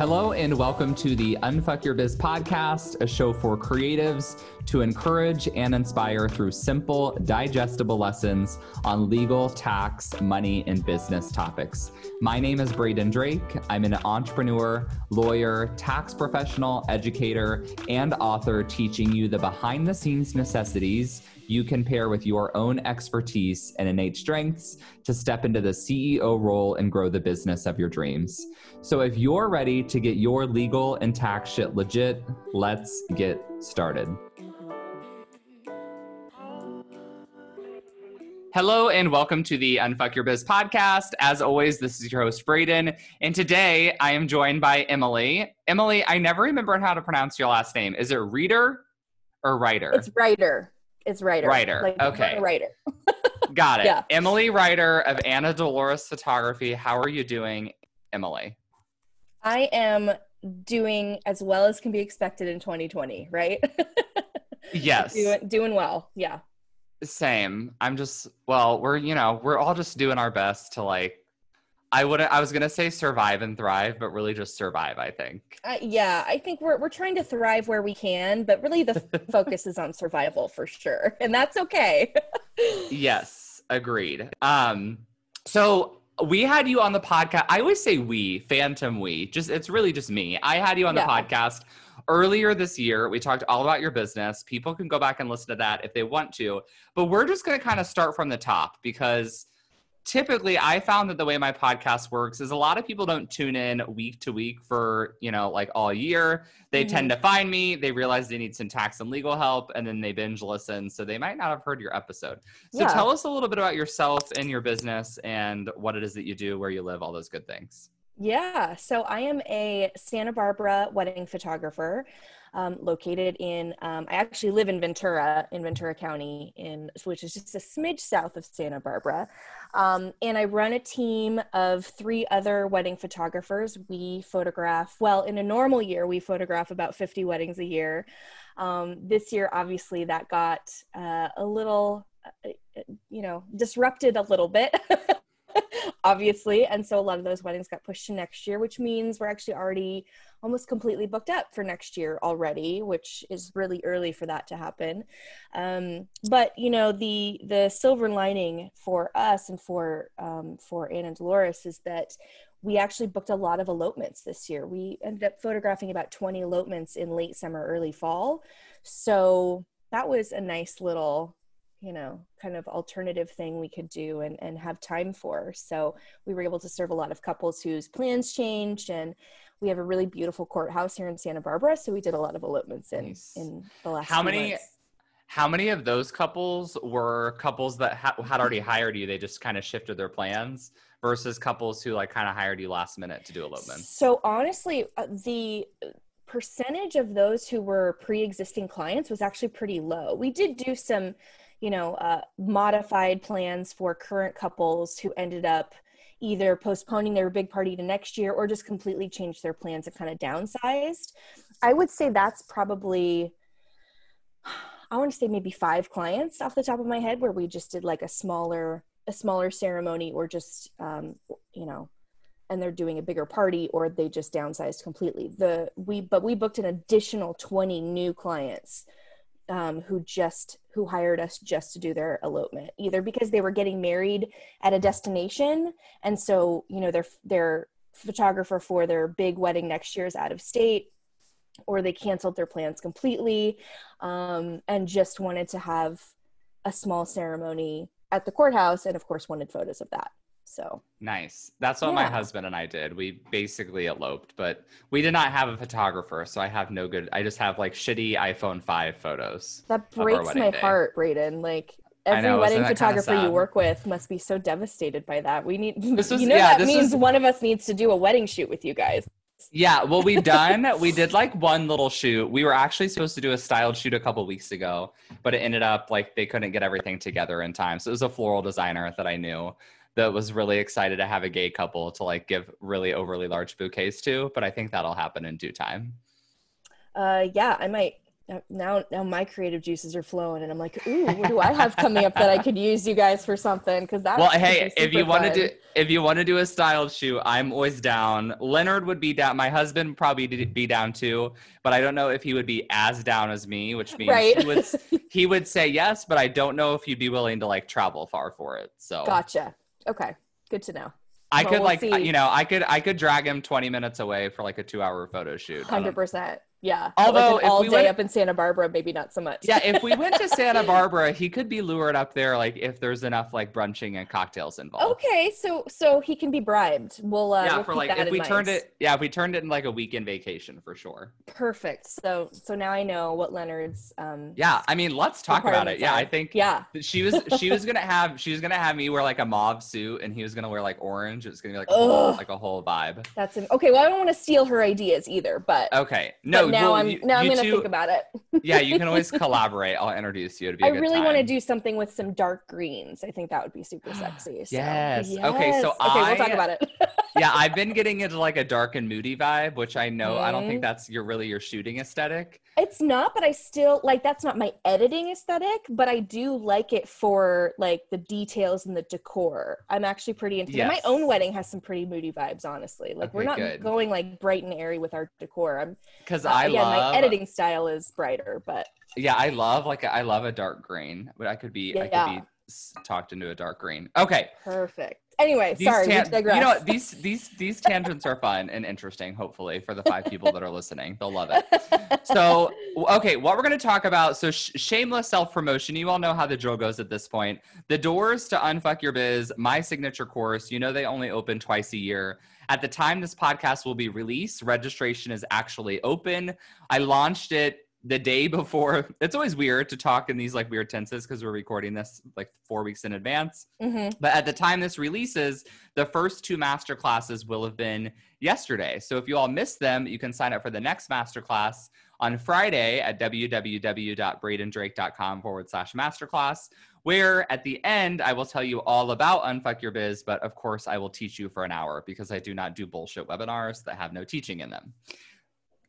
Hello, and welcome to the Unfuck Your Biz podcast, a show for creatives to encourage and inspire through simple, digestible lessons on legal, tax, money, and business topics. My name is Braden Drake. I'm an entrepreneur, lawyer, tax professional, educator, and author teaching you the behind the scenes necessities you can pair with your own expertise and innate strengths to step into the CEO role and grow the business of your dreams. So if you're ready to get your legal and tax shit legit, let's get started. Hello and welcome to the Unfuck Your Biz podcast. As always, this is your host, Braden. And today I am joined by Emily. Emily, I never remember how to pronounce your last name. Is it Reader or Writer? It's Writer. It's Writer. Writer. Like okay. Writer. Got it. Yeah. Emily Writer of Anna Dolores Photography. How are you doing, Emily? I am doing as well as can be expected in 2020, right? Yes. doing, doing well. Yeah. Same. I'm just well, we're you know, we're all just doing our best to like I would I was gonna say survive and thrive, but really just survive, I think. Uh, yeah. I think we're, we're trying to thrive where we can, but really the focus is on survival for sure. And that's okay. Yes, agreed. Um, so we had you on the podcast. I always say we, phantom we. Just it's really just me. I had you on the podcast earlier this year. We talked all about your business. People can go back and listen to that if they want to. But we're just going to kind of start from the top because typically I found that the way my podcast works is a lot of people don't tune in week to week for, you know, like all year. They tend mm-hmm. to find me, they realize they need some tax and legal help, and then they binge listen. So they might not have heard your episode. So Yeah. tell us a little bit about yourself and your business and what it is that you do, where you live, all those good things. Yeah, so I am a Santa Barbara wedding photographer um, located in, um, I actually live in Ventura, in Ventura County, in which is just a smidge south of Santa Barbara. Um, and I run a team of three other wedding photographers. We photograph, well, in a normal year, we photograph about 50 weddings a year. Um, this year, obviously, that got uh, a little, uh, you know, disrupted a little bit. obviously and so a lot of those weddings got pushed to next year which means we're actually already almost completely booked up for next year already which is really early for that to happen. Um, but you know the the silver lining for us and for um, for Anna Dolores is that we actually booked a lot of elopements this year. We ended up photographing about 20 elopements in late summer early fall. So that was a nice little you know kind of alternative thing we could do and, and have time for. So we were able to serve a lot of couples whose plans changed and we have a really beautiful courthouse here in santa barbara so we did a lot of elopements in Nice. in the last How many- months. How many of those couples were couples that ha- had already hired you? They just kind of shifted their plans versus couples who like kind of hired you last minute to do elopements. So honestly, uh, the percentage of those who were pre-existing clients was actually pretty low. We did do some, you know, uh, modified plans for current couples who ended up either postponing their big party to next year or just completely changed their plans and kind of downsized. I would say that's probably I want to say maybe five clients off the top of my head where we just did like a smaller a smaller ceremony or just um, you know and they're doing a bigger party or they just downsized completely the we but we booked an additional 20 new clients um, who just who hired us just to do their elopement either because they were getting married at a destination and so you know their their photographer for their big wedding next year is out of state or they canceled their plans completely um, and just wanted to have a small ceremony at the courthouse and of course wanted photos of that so Nice. That's what my husband and I did. We basically eloped, but we did not have a photographer, so I have no good. I just have like shitty iPhone 5 photos. that breaks my day. heart braden like every know, wedding photographer you work with must be so devastated by that we need This was- you know yeah, that this means was- one of us needs to do a wedding shoot with you guys Yeah, well, we've done. we did like one little shoot. We were actually supposed to do a styled shoot a couple weeks ago, but it ended up like they couldn't get everything together in time. So it was a floral designer that I knew that was really excited to have a gay couple to like give really overly large bouquets to. But I think that'll happen in due time. uh yeah i might now now my creative juices are flowing and i'm like ooh what do i have coming up that i could use you guys for something because that well hey if you want to do if you want to do a style shoot i'm always down leonard would be down my husband probably be down too but i don't know if he would be as down as me which means right. he would he would say yes but i don't know if he'd be willing to like travel far for it so gotcha okay good to know I could we'll like see. you know I could I could drag him 20 minutes away for like a 2 hour photo shoot. 100%. Yeah. Although like all day went, up in Santa Barbara, maybe not so much. yeah, if we went to Santa Barbara, he could be lured up there, like if there's enough like brunching and cocktails involved. Okay, so so he can be bribed. We'll uh, yeah we'll for like if we mind. turned it yeah if we turned it in like a weekend vacation for sure. Perfect. So so now I know what Leonard's. um Yeah, I mean let's talk about it. Yeah, I think yeah she was she was gonna have she was gonna have me wear like a mauve suit and he was gonna wear like orange. It was gonna be like a whole, like a whole vibe. That's okay. Well, I don't want to steal her ideas either, but okay. No, now well, I'm you, now. You I'm gonna think about it. yeah, you can always collaborate. I'll introduce you. to be. I really want to do something with some dark greens. I think that would be super sexy. So. Yes. yes. Okay. So okay, I, we'll talk about it. yeah, I've been getting into like a dark and moody vibe, which I know mm. I don't think mm-hmm. that's your really your shooting aesthetic. It's not, but I still like that's not my editing aesthetic, but I do like it for like the details and the decor. I'm actually pretty into yes. My own wedding has some pretty moody vibes, honestly. Like okay, we're not good. going like bright and airy with our decor. I'm because uh, I yeah, love my editing style is brighter, but yeah, I love like I love a dark green, but I could be yeah. I could be talked into a dark green. Okay. Perfect. Anyway, these sorry, tan- you know these these these tangents are fun and interesting. Hopefully, for the five people that are listening, they'll love it. So, okay, what we're going to talk about. So, sh- shameless self promotion. You all know how the drill goes at this point. The doors to Unfuck Your Biz, my signature course. You know they only open twice a year. At the time this podcast will be released, registration is actually open. I launched it the day before it's always weird to talk in these like weird tenses because we're recording this like four weeks in advance. Mm-hmm. but at the time this releases the first two master classes will have been yesterday. So if you all missed them you can sign up for the next master class on friday at www.bradendrake.com forward slash masterclass where at the end i will tell you all about unfuck your biz but of course i will teach you for an hour because i do not do bullshit webinars that have no teaching in them.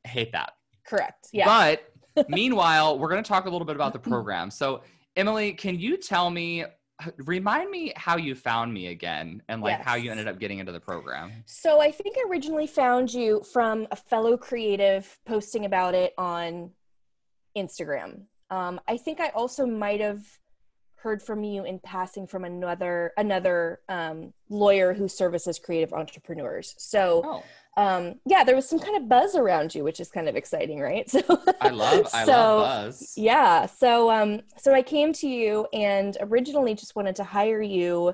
I hate that. Correct. Yeah. But Meanwhile, we're going to talk a little bit about the program. So, Emily, can you tell me, remind me how you found me again and like yes. how you ended up getting into the program? So, I think I originally found you from a fellow creative posting about it on Instagram. Um, I think I also might have heard from you in passing from another another um, lawyer who services creative entrepreneurs. So oh. um yeah there was some kind of buzz around you which is kind of exciting right? So i love i so, love buzz. yeah so um so i came to you and originally just wanted to hire you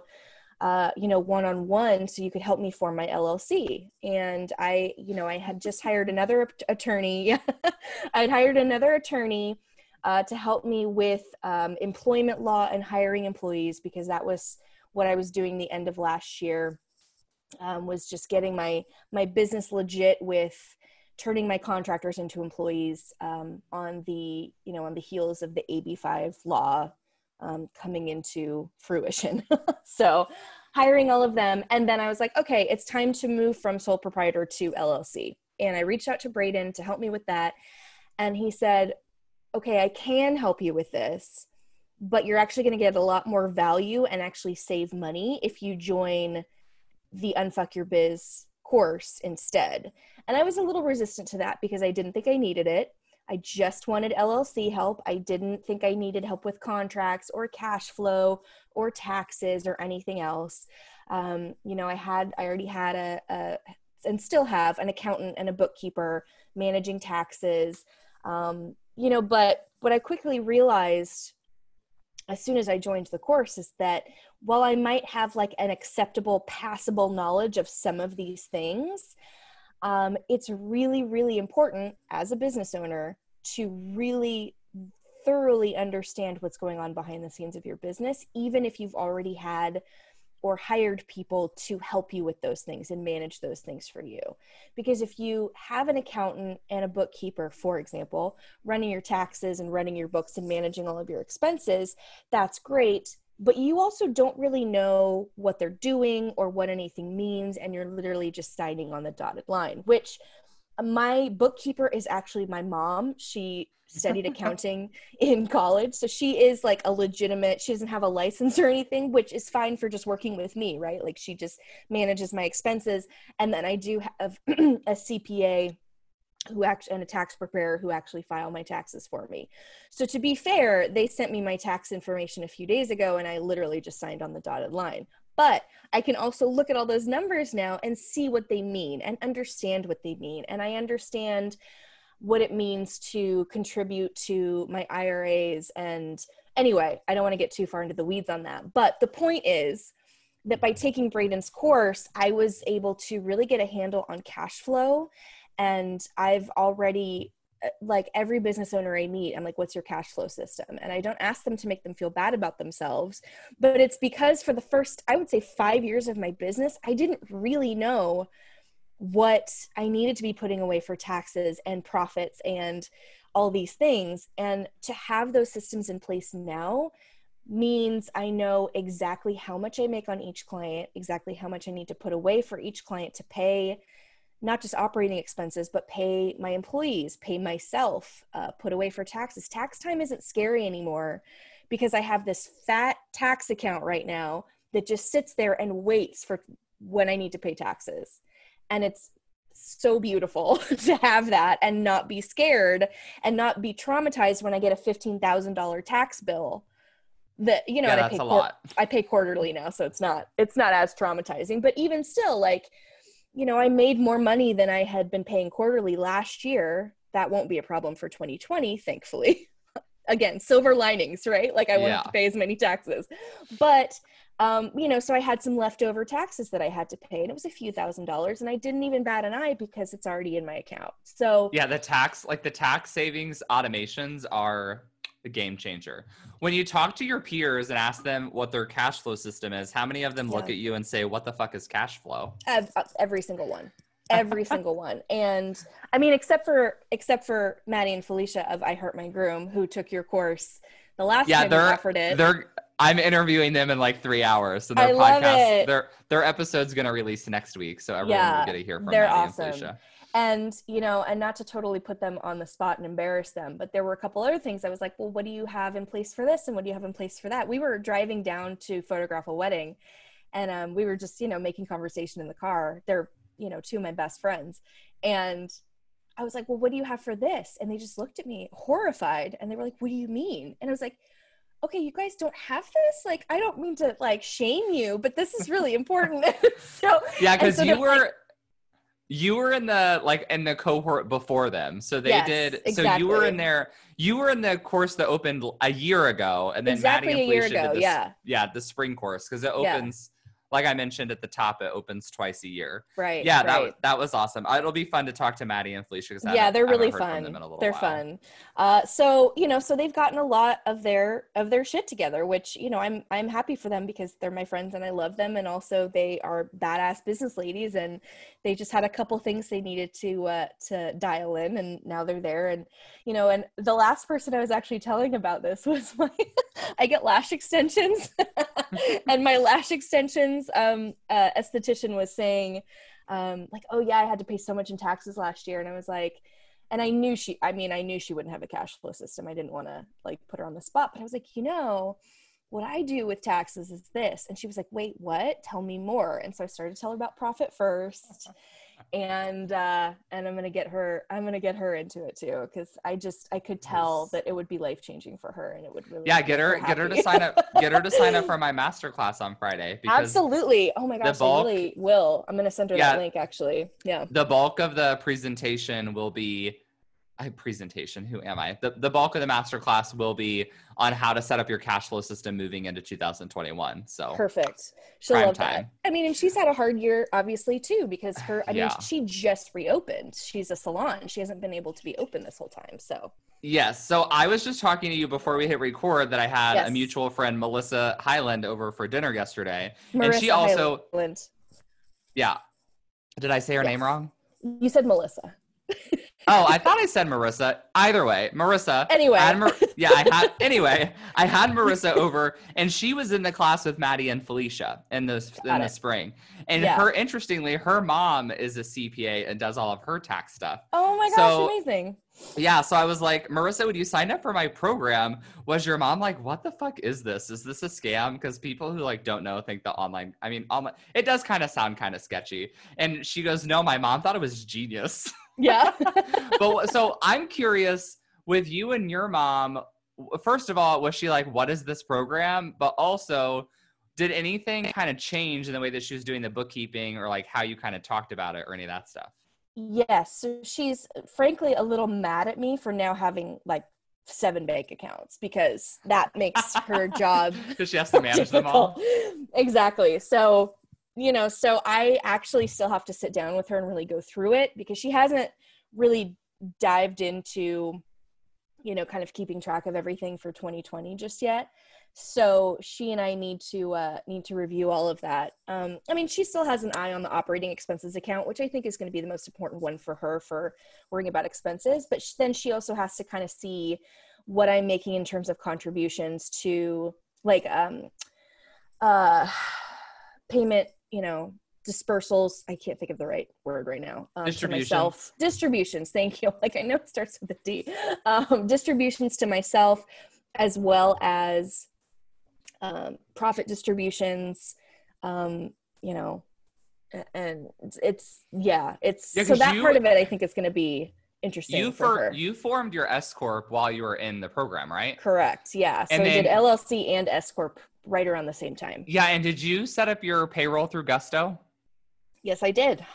uh you know one on one so you could help me form my llc and i you know i had just hired another attorney. I'd hired another attorney uh, to help me with um, employment law and hiring employees because that was what i was doing the end of last year um, was just getting my my business legit with turning my contractors into employees um, on the you know on the heels of the AB5 law um, coming into fruition. so hiring all of them, and then I was like, okay, it's time to move from sole proprietor to LLC. And I reached out to Braden to help me with that, and he said, okay, I can help you with this, but you're actually going to get a lot more value and actually save money if you join the Unfuck Your Biz course instead. And I was a little resistant to that because I didn't think I needed it. I just wanted LLC help. I didn't think I needed help with contracts or cash flow or taxes or anything else. Um, you know, I had, I already had a, a, and still have an accountant and a bookkeeper managing taxes. Um, you know, but what I quickly realized as soon as I joined the course is that while I might have like an acceptable, passable knowledge of some of these things, um, it's really, really important as a business owner to really thoroughly understand what's going on behind the scenes of your business, even if you've already had or hired people to help you with those things and manage those things for you. Because if you have an accountant and a bookkeeper, for example, running your taxes and running your books and managing all of your expenses, that's great. But you also don't really know what they're doing or what anything means, and you're literally just signing on the dotted line, which my bookkeeper is actually my mom. She studied accounting in college. So she is like a legitimate, she doesn't have a license or anything, which is fine for just working with me, right? Like she just manages my expenses. And then I do have a CPA who actually and a tax preparer who actually file my taxes for me. So to be fair, they sent me my tax information a few days ago and I literally just signed on the dotted line. But I can also look at all those numbers now and see what they mean and understand what they mean. And I understand what it means to contribute to my IRAs. And anyway, I don't want to get too far into the weeds on that. But the point is that by taking Braden's course, I was able to really get a handle on cash flow. And I've already Uh, like every business owner I meet, I'm like, what's your cash flow system? And I don't ask them to make them feel bad about themselves, but it's because for the first, I would say, five years of my business, I didn't really know what I needed to be putting away for taxes and profits and all these things. And to have those systems in place now means I know exactly how much I make on each client, exactly how much I need to put away for each client to pay not just operating expenses, but pay my employees, pay myself, uh, put away for taxes. Tax time isn't scary anymore because I have this fat tax account right now that just sits there and waits for when I need to pay taxes and it's so beautiful to have that and not be scared and not be traumatized when I get a $15,000 tax bill that you know Yeah, I pay a lot. I pay quarterly now so it's not it's not as traumatizing but even still like you know I made more money than I had been paying quarterly last year. That won't be a problem for 2020 thankfully. Again silver linings right? Like I won't have to pay as many taxes. But um, you know, so I had some leftover taxes that I had to pay, and it was a few thousand dollars, and I didn't even bat an eye because it's already in my account. So Yeah, the tax like the tax savings automations are a game changer. When you talk to your peers and ask them what their cash flow system is, how many of them look at you and say, "What the fuck is cash flow?" uh, every single one, every single one, and I mean, except for except for Maddie and Felicia of I Hurt My Groom, who took your course the last Yeah, time you they're offered it. they're I'm interviewing them in like three hours, so their I love podcast, it. their their episode's gonna release next week, so everyone Yeah, will get to hear from they're Maddie awesome. and Felicia. And you know and not to totally put them on the spot and embarrass them but there were a couple other things. I was like well what do you have in place for this and what do you have in place for that? We were driving down to photograph a wedding and um, we were just you know making conversation in the car. They're you know two of my best friends. And i was like well what do you have for this? And they just looked at me horrified and they were like what do you mean? And i was like okay you guys don't have this? Like i don't mean to like shame you but this is really important. So Yeah, because so you they're like- were you were in the like in the cohort before them, so they Yes, did. So you were in there. You were in the course that opened a year ago, and then Exactly Maddie and a year Felicia ago, did this, yeah. yeah, the spring course because it opens. Like I mentioned at the top, it opens twice a year. right Yeah, that right. was that was awesome. Uh, It'll be fun to talk to Maddie and Felicia because yeah they're really fun them in a little they're while. fun uh, so you know so they've gotten a lot of their of their shit together which you know i'm i'm happy for them because they're my friends and i love them and also they are badass business ladies and they just had a couple things they needed to uh to dial in and now they're there and you know and the last person i was actually telling about this was my i get lash extensions and my lash extensions um uh, esthetician was saying um like oh yeah i had to pay so much in taxes last year. And i was like and i knew she i mean i knew she wouldn't have a cash flow system. I didn't want to like put her on the spot but i was like you know what i do with taxes is this. And she was like wait what? Tell me more. And so i started to tell her about profit first and uh and i'm gonna get her i'm gonna get her into it too because i just i could tell Nice. that it would be life changing for her and it would really Yeah, get her get her to sign up. Get her to sign up for my master class on Friday absolutely oh my gosh bulk- i really will i'm gonna send her Yeah. that link actually yeah the bulk of the presentation will be I presentation who am i the, the bulk of the master class will be on how to set up your cash flow system moving into 2021 so Perfect. She'll love that. I mean, and she's had a hard year, obviously, too, because her, I Yeah. mean, she just reopened. She's a salon. She hasn't been able to be open this whole time. So, yes so i was just talking to you before we hit record that i had Yes. a mutual friend melissa highland over for dinner yesterday and she also Hyland. yeah did i say her Yes. name wrong You said Melissa. oh, I thought I said Marissa. Either way, Marissa. Anyway. Mar- yeah, I had anyway. I had Marissa over, and she was in the class with Maddie and Felicia in the Got in the spring. And Yeah. her, interestingly, her mom is a CPA and does all of her tax stuff. Oh my gosh, So- amazing. Yeah, so I was like, Marissa, would you sign up for my program? Was your mom like, what the fuck is this? Is this a scam? Because people who like don't know think the online, I mean, online, it does kind of sound kind of sketchy. And she goes, no, my mom thought it was genius. Yeah. but so I'm curious with you and your mom. First of all, was she like, what is this program? But also, did anything kind of change in the way that she was doing the bookkeeping or like how you kind of talked about it or any of that stuff? yes. So she's frankly a little mad at me for now having like seven bank accounts because that makes her job Because she has to manage them all. Exactly. So, you know, so I actually still have to sit down with her and really go through it because she hasn't really dived into, you know, kind of keeping track of everything for 2020 just yet. So she and I need to uh, need to review all of that. Um, I mean, she still has an eye on the operating expenses account, which I think is going to be the most important one for her for worrying about expenses. But then she also has to kind of see what I'm making in terms of contributions to like um, uh payment you know dispersals i can't think of the right word right now um, to Distributions. myself distributions thank you like i know it starts with a d um, distributions to myself as well as um, profit distributions um, you know and it's, yeah it's Yeah, so that you- part of it i think is going to be interesting You for for her. you formed your S corp while you were in the program, right? correct yeah so And i did llc and s corp right around the same time Yeah, and did you set up your payroll through Gusto? yes i did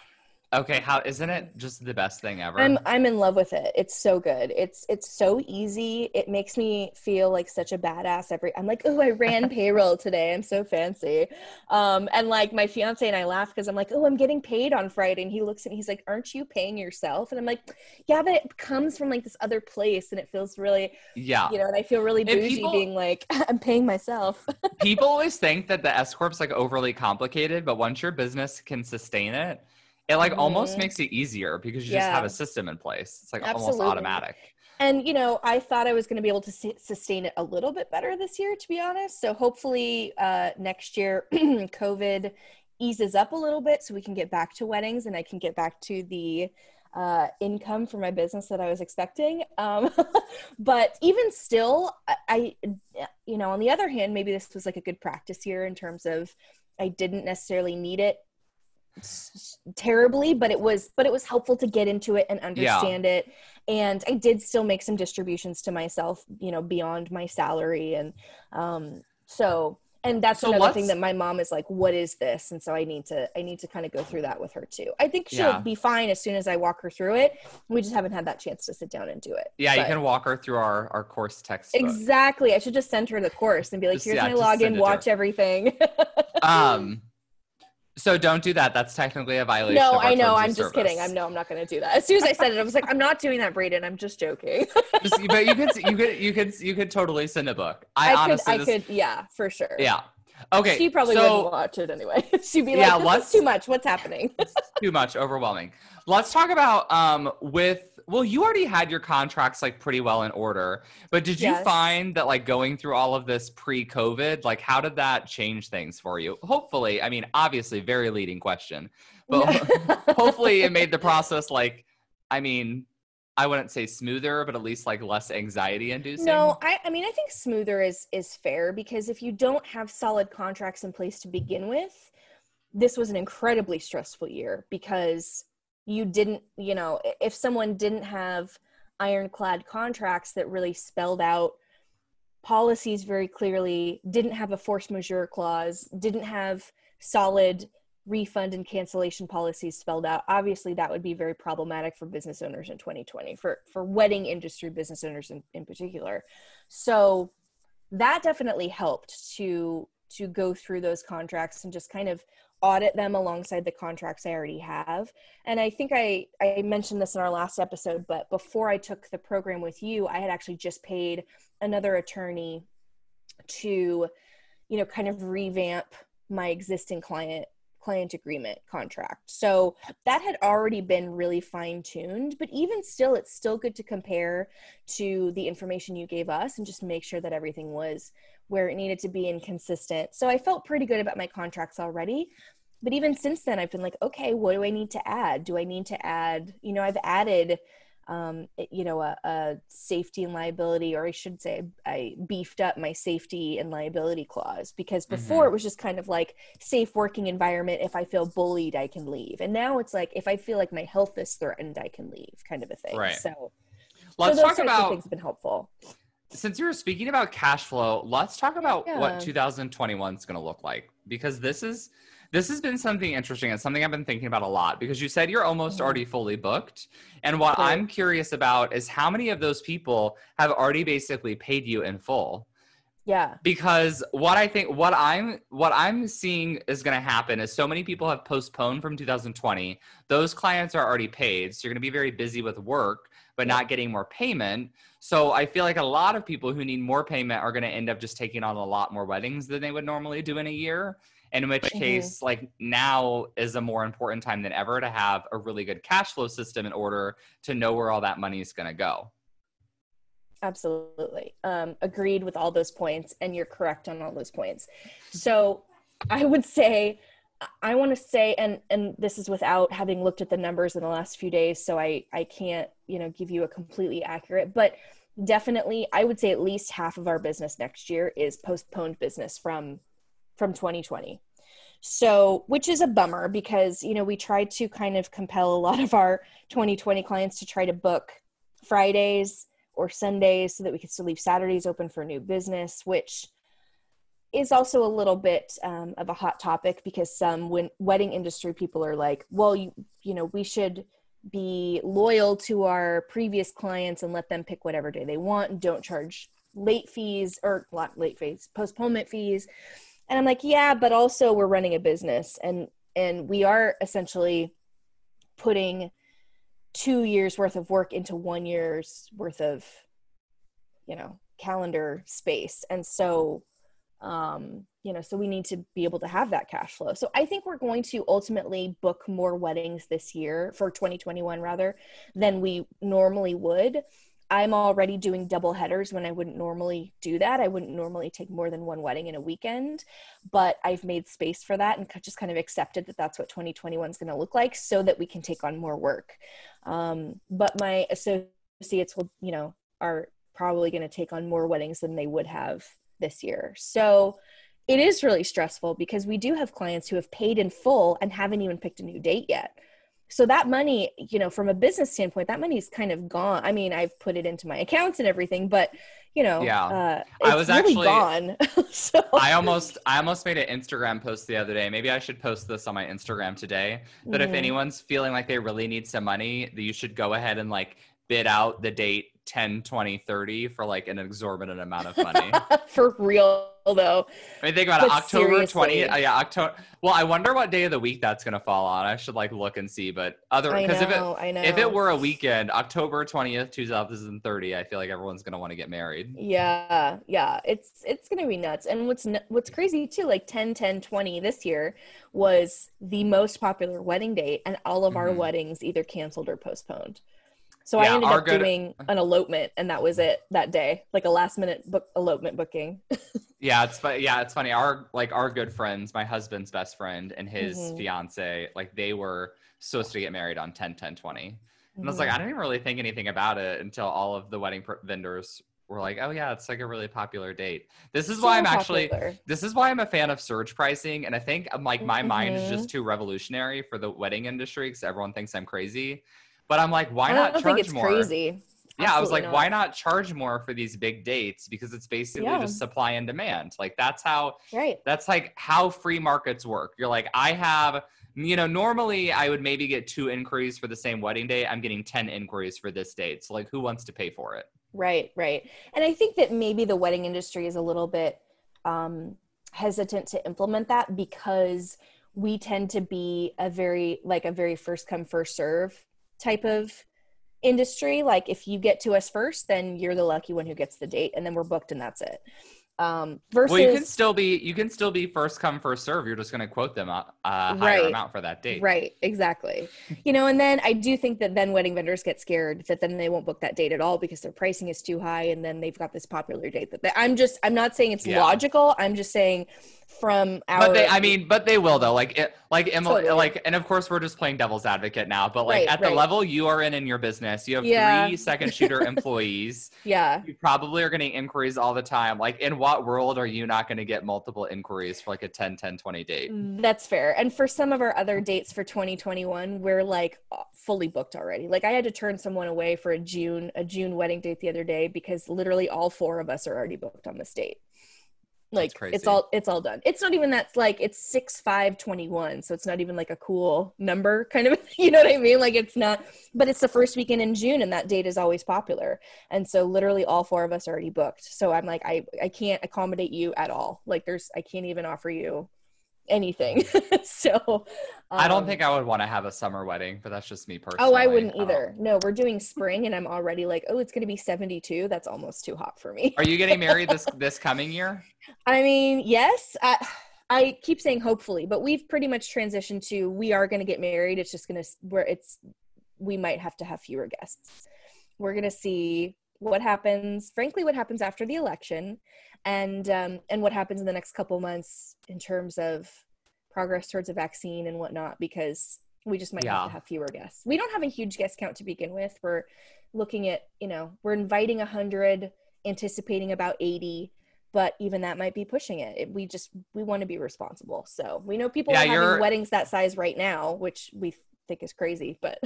Okay, how isn't it just the best thing ever? I'm I'm in love with it. It's so good. It's it's so easy. It makes me feel like such a badass every I'm like, "Oh, I ran payroll today. I'm so fancy." Um and like my fiance and I laugh cuz I'm like, "Oh, I'm getting paid on Friday." And he looks at me he's like, "Aren't you paying yourself?" And I'm like, "Yeah, but it comes from like this other place and it feels really, yeah. you know, and I feel really bougie people- being like, I'm paying myself." People always think that the S corp's like overly complicated, but once your business can sustain it, it like almost Mhm. makes it easier because you just have a system in place. It's like Absolutely. almost automatic. And you know, I thought I was going to be able to su- sustain it a little bit better this year, to be honest. So hopefully, uh, next year, COVID eases up a little bit, so we can get back to weddings, and I can get back to the uh, income for my business that I was expecting. Um, but even still, I, I, you know, on the other hand, maybe this was like a good practice year in terms of I didn't necessarily need it terribly but it was but it was helpful to get into it and understand it. And i did still make some distributions to myself you know beyond my salary and um so and that's So another thing that my mom is like what is this? And so i need to i need to kind of go through that with her too. I think she'll Yeah. be fine as soon as i walk her through it. We just haven't had that chance to sit down and do it. Yeah, you can walk her through our, our course text exactly. I should just send her the course and be like Just- here's yeah, my just send it login watch everything. Um so don't do that. That's technically a violation. no i know i'm just kidding i'm no i'm not going to do that as soon as i said it i was like i'm not doing that braden i'm just joking Just- but you could you could you could you could totally send a book. I, I, could, I just- could, yeah, for sure. yeah. Okay. she probably so, wouldn't watch it anyway. She'd be Yeah, like, "This is too much. What's happening?" too much overwhelming let's talk about um with well you already had your contracts like pretty well in order but did you Yes. find that like going through all of this pre-covid like how did that change things for you hopefully i mean obviously very leading question but hopefully it made the process like i mean i wouldn't say smoother but at least like less anxiety inducing no, I, I mean, I think smoother is is fair because if you don't have solid contracts in place to begin with, this was an incredibly stressful year because you didn't, you know, if someone didn't have ironclad contracts that really spelled out policies very clearly, didn't have a force majeure clause, didn't have solid refund and cancellation policies spelled out obviously that would be very problematic for business owners in 2020 for for wedding industry business owners in, in particular. So that definitely helped to to go through those contracts and just kind of audit them alongside the contracts i already have and i think i i mentioned this in our last episode but before i took the program with you i had actually just paid another attorney to you know kind of revamp my existing client client agreement contract. So that had already been really fine tuned, but even still, it's still good to compare to the information you gave us and just make sure that everything was where it needed to be and consistent. So I felt pretty good about my contracts already. But even since then, I've been like, okay, what do I need to add? Do I need to add, you know, I've added um, you know, a, a, safety and liability, or I should say, I beefed up my safety and liability clause because before mm-hmm. it was just kind of like safe working environment. If I feel bullied, I can leave, and now it's like if I feel like my health is threatened, I can leave, kind of a thing. Right. So, let's so talk about things have been helpful. Since you were speaking about cash flow, let's talk about yeah. what 2021 is going to look like because this is this has been something interesting and something I've been thinking about a lot because you said you're almost mm-hmm. already fully booked. And what right. I'm curious about is how many of those people have already basically paid you in full? Yeah. Because what I think what I'm what I'm seeing is going to happen is so many people have postponed from 2020. Those clients are already paid. So you're going to be very busy with work but not getting more payment. So I feel like a lot of people who need more payment are going to end up just taking on a lot more weddings than they would normally do in a year in which case mm-hmm. like now is a more important time than ever to have a really good cash flow system in order to know where all that money is going to go absolutely um, agreed with all those points and you're correct on all those points so i would say i want to say and and this is without having looked at the numbers in the last few days so i i can't you know give you a completely accurate but definitely i would say at least half of our business next year is postponed business from from 2020. So, which is a bummer because, you know, we tried to kind of compel a lot of our 2020 clients to try to book Fridays or Sundays so that we could still leave Saturdays open for new business, which is also a little bit um, of a hot topic because some when wedding industry people are like, well, you, you know, we should be loyal to our previous clients and let them pick whatever day they want. And don't charge late fees or not late fees, postponement fees. And i'm like yeah but also we're running a business and and we are essentially putting two years worth of work into one year's worth of you know calendar space. And so um you know so we need to be able to have that cash flow so i think we're going to ultimately book more weddings this year for 2021 rather than we normally would I'm already doing double headers when I wouldn't normally do that. I wouldn't normally take more than one wedding in a weekend, but I've made space for that and just kind of accepted that that's what 2021 is going to look like so that we can take on more work. Um, but my associates will, you know, are probably going to take on more weddings than they would have this year. So it is really stressful because we do have clients who have paid in full and haven't even picked a new date yet. So that money you know from a business standpoint that money is kind of gone. I mean i've put it into my accounts and everything but you know yeah. uh, i was really actually gone. So i almost i almost made an instagram post the other day. Maybe i should post this on my instagram today. That mm-hmm. if anyone's feeling like they really need some money that you should go ahead and like bid out the date 10 20 30 for like an exorbitant amount of money. For real though. I mean think about but it october 20 uh, yeah october well i wonder what day of the week that's gonna fall on i should like look and see but other because if it if it were a weekend october 20th 2030 i feel like everyone's gonna want to get married. Yeah yeah it's it's gonna be nuts. And what's what's crazy too like 10 10 20 this year was the most popular wedding date and all of mm-hmm. our weddings either canceled or postponed so yeah, I ended up good, doing an elopement, and that was it that day, like a last minute book elopement booking. yeah, it's funny. Yeah, it's funny. Our like our good friends, my husband's best friend and his mm-hmm. fiance, like they were supposed to get married on 10 10 20. And mm-hmm. I was like, I mm-hmm. didn't really think anything about it until all of the wedding vendors were like, oh yeah, it's like a really popular date. This is so why I'm popular. actually this is why I'm a fan of surge pricing, and I think um, like my mm-hmm. mind is just mm-hmm. too revolutionary for the wedding industry because everyone thinks I'm crazy. But I'm like, why not charge think it's more? Crazy. Yeah, Absolutely I was like, not. why not charge more for these big dates? Because it's basically yeah. just supply and demand. Like that's how right. That's like how free markets work. You're like, I have, you know, normally I would maybe get two inquiries for the same wedding day. I'm getting 10 inquiries for this date. So like who wants to pay for it? Right, right. And I think that maybe the wedding industry is a little bit um hesitant to implement that because we tend to be a very like a very first come first serve type of industry like if you get to us first then you're the lucky one who gets the date and then we're booked and that's it Um, versus well, you can still be you can still be first come first serve. You're just going to quote them a, a higher Right. amount for that date. Right, exactly. you know, and then I do think that then wedding vendors get scared that then they won't book that date at all because their pricing is too high, and then they've got this popular date that they, I'm just I'm not saying it's Yeah. logical. I'm just saying from our. But they, I mean, but they will though. Like, it, like Emily, Totally. like, and of course we're just playing devil's advocate now. But like Right, at the level you are in in your business, you have Yeah. three second shooter employees. yeah, You probably are getting inquiries all the time. Like, in what world are you not going to get multiple inquiries for like a 10, 10, 20 date? Mm, that's fair. And for some of our other dates for 2021, we're like fully booked already. Like I had to turn someone away for a June a June wedding date the other day because literally all four of us are already booked on this date. Like crazy. it's all it's all done. It's not even that's like it's six five twenty one, so it's not even like a cool number kind of. You know what I mean? Like it's not, but it's the first weekend in June, and that date is always popular. And so literally all four of us are already booked. So I'm like, I I can't accommodate you at all. Like there's I can't even offer you anything. so I don't um, think I would want to have a summer wedding, but that's just me personally. Oh, I wouldn't Um, either. No, we're doing spring, and I'm already like, oh, it's going to be 72. That's almost too hot for me. Are you getting married this this coming year? I mean, yes, I, I keep saying hopefully, but we've pretty much transitioned to we are going to get married. It's just going to where it's we might have to have fewer guests. We're going to see what happens. Frankly, what happens after the election, and um, and what happens in the next couple months in terms of progress towards a vaccine and whatnot, because we just might have to have fewer guests. We don't have a huge guest count to begin with. We're looking at you know we're inviting a hundred, anticipating about eighty but even that might be pushing it. It- We just we want to be responsible. So we know people Yeah, are you're- having weddings that size right now, which we think is crazy. But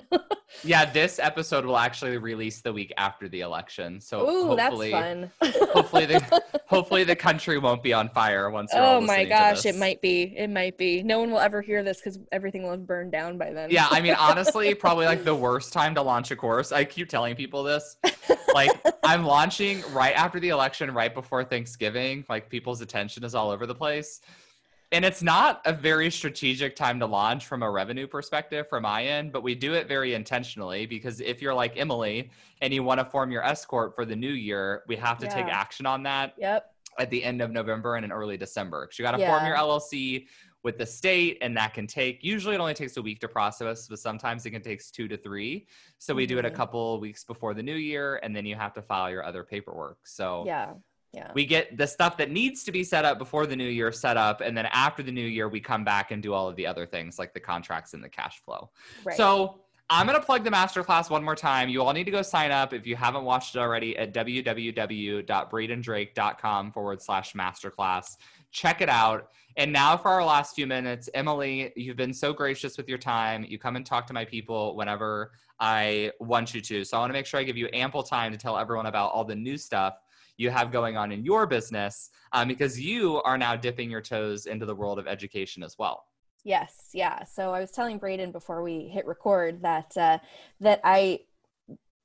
Yeah, this episode will actually release the week after the election. So ooh, that's hopefully, fun. hopefully the hopefully the country won't be on fire once. Oh my gosh, it might be. It might be. No one will ever hear this because everything will have burned down by then. Yeah, I mean, honestly, probably like the worst time to launch a course. I keep telling people this. Like, I'm launching right after the election, right before Thanksgiving. Like, people's attention is all over the place. And it's not a very strategic time to launch from a revenue perspective from my end, but we do it very intentionally because if you're like Emily and you want to form your S corp for the new year, we have to take action on that Yep. at the end of November and in early December. Because you got to form your LLC with the state, and that can take usually it only takes a week to process, but sometimes it can take two to three. So we do it a Mhm. couple weeks before the new year, and then you have to file your other paperwork. So Yeah. Yeah. we get the stuff that needs to be set up before the new year set up, and then after the new year, we come back and do all of the other things like the contracts and the cash flow. Right. So I'm going to plug the masterclass one more time. You all need to go sign up if you haven't watched it already at www.bradendrake.com forward slash masterclass. Check it out. And now for our last few minutes, Emily, you've been so gracious with your time. You come and talk to my people whenever I want you to. So I want to make sure I give you ample time to tell everyone about all the new stuff you have going on in your business um, because you are now dipping your toes into the world of education as well. Yes, yeah. So I was telling Braden before we hit record that uh, that I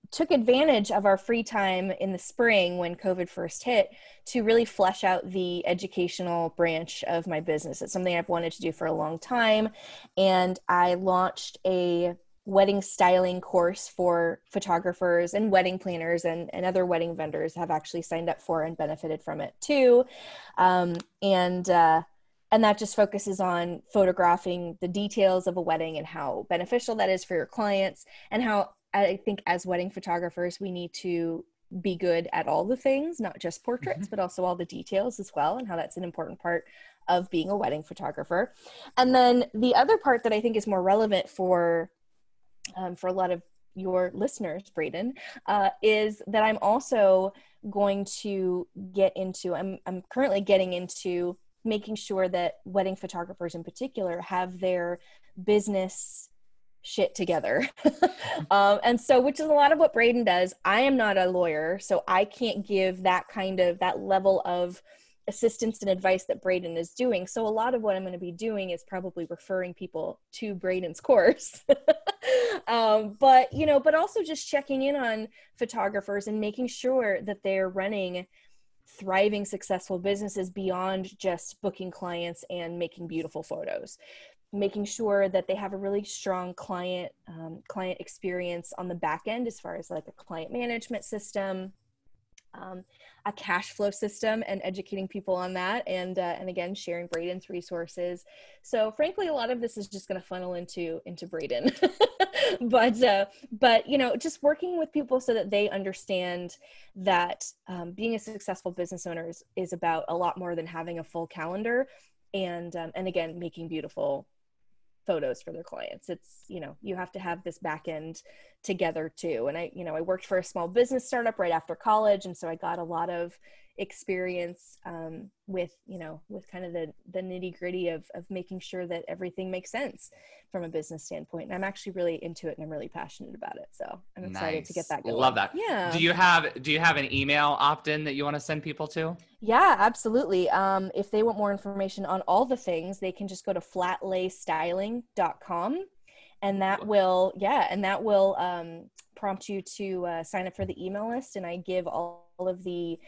took advantage of our free time in the spring when COVID first hit to really flesh out the educational branch of my business. It's something I've wanted to do for a long time, and I launched a wedding styling course for photographers and wedding planners and, and other wedding vendors have actually signed up for and benefited from it too. Um, and uh, and that just focuses on photographing the details of a wedding and how beneficial that is for your clients and how i think as wedding photographers we need to be good at all the things not just portraits but also all the details as well and how that's an important part of being a wedding photographer. And then the other part that i think is more relevant for um, for a lot of your listeners braden uh, is that i'm also going to get into I'm, I'm currently getting into making sure that wedding photographers in particular have their business shit together. um, and so, which is a lot of what Braden does. I am not a lawyer, so I can't give that kind of that level of assistance and advice that Braden is doing. So a lot of what I'm going to be doing is probably referring people to Braden's course. um, but you know, but also just checking in on photographers and making sure that they're running thriving successful businesses beyond just booking clients and making beautiful photos making sure that they have a really strong client um, client experience on the back end as far as like a client management system um, a cash flow system and educating people on that and uh, and again sharing braden's resources. So frankly a lot of this is just going to funnel into into braden. But uh, but you know just working with people so that they understand that um, being a successful business owner is, is about a lot more than having a full calendar and um, and again making beautiful photos for their clients. It's you know you have to have this back end together too. And i you know i worked for a small business startup right after college and so i got a lot of experience um, with you know with kind of the the nitty gritty of of making sure that everything makes sense from a business standpoint. And i'm actually really into it and i'm really passionate about it. So i'm excited nice. to get that going. Love that. Yeah. Do you have do you have an email opt-in that you want to send people to? Yeah absolutely. Um, if they want more information on all the things they can just go to flatlaystyling.com and that will yeah and that will um, prompt you to uh, sign up for the email list. And i give all of the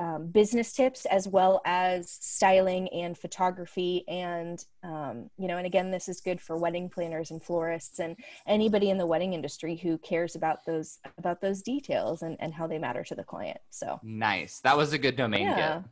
um, business tips as well as styling and photography and um, you know and again this is good for wedding planners and florists and anybody in the wedding industry who cares about those about those details and, and how they matter to the client so nice that was a good domain yeah. get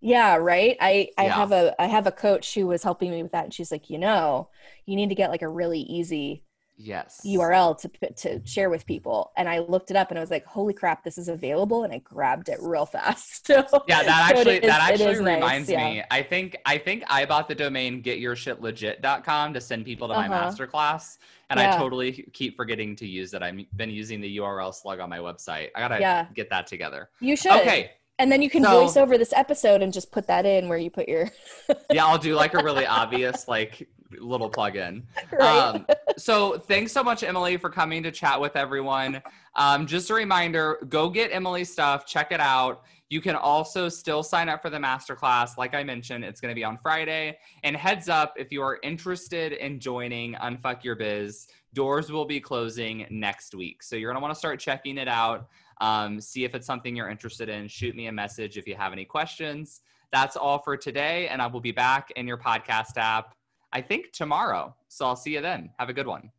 yeah right i i yeah. have a i have a coach who was helping me with that and she's like you know you need to get like a really easy yes. Url to to share with people. And i looked it up and i was like holy crap this is available. And i grabbed it real fast. So yeah that actually so that actually reminds nice, yeah. me. i think i think i bought the domain getyourshitlegit.com to send people to my uh-huh. masterclass. And yeah. i totally keep forgetting to use it i've been using the url slug on my website. I gotta yeah. get that together. You should. Okay. And then you can so, voice over this episode and just put that in where you put your yeah i'll do like a really obvious like little plug in. Right. Um, so thanks so much, Emily, for coming to chat with everyone. Um, just a reminder go get Emily's stuff, check it out. You can also still sign up for the masterclass. Like I mentioned, it's going to be on Friday. And heads up, if you are interested in joining Unfuck Your Biz, doors will be closing next week. So you're going to want to start checking it out. Um, see if it's something you're interested in. Shoot me a message if you have any questions. That's all for today. And I will be back in your podcast app I think tomorrow. So I'll see you then. Have a good one.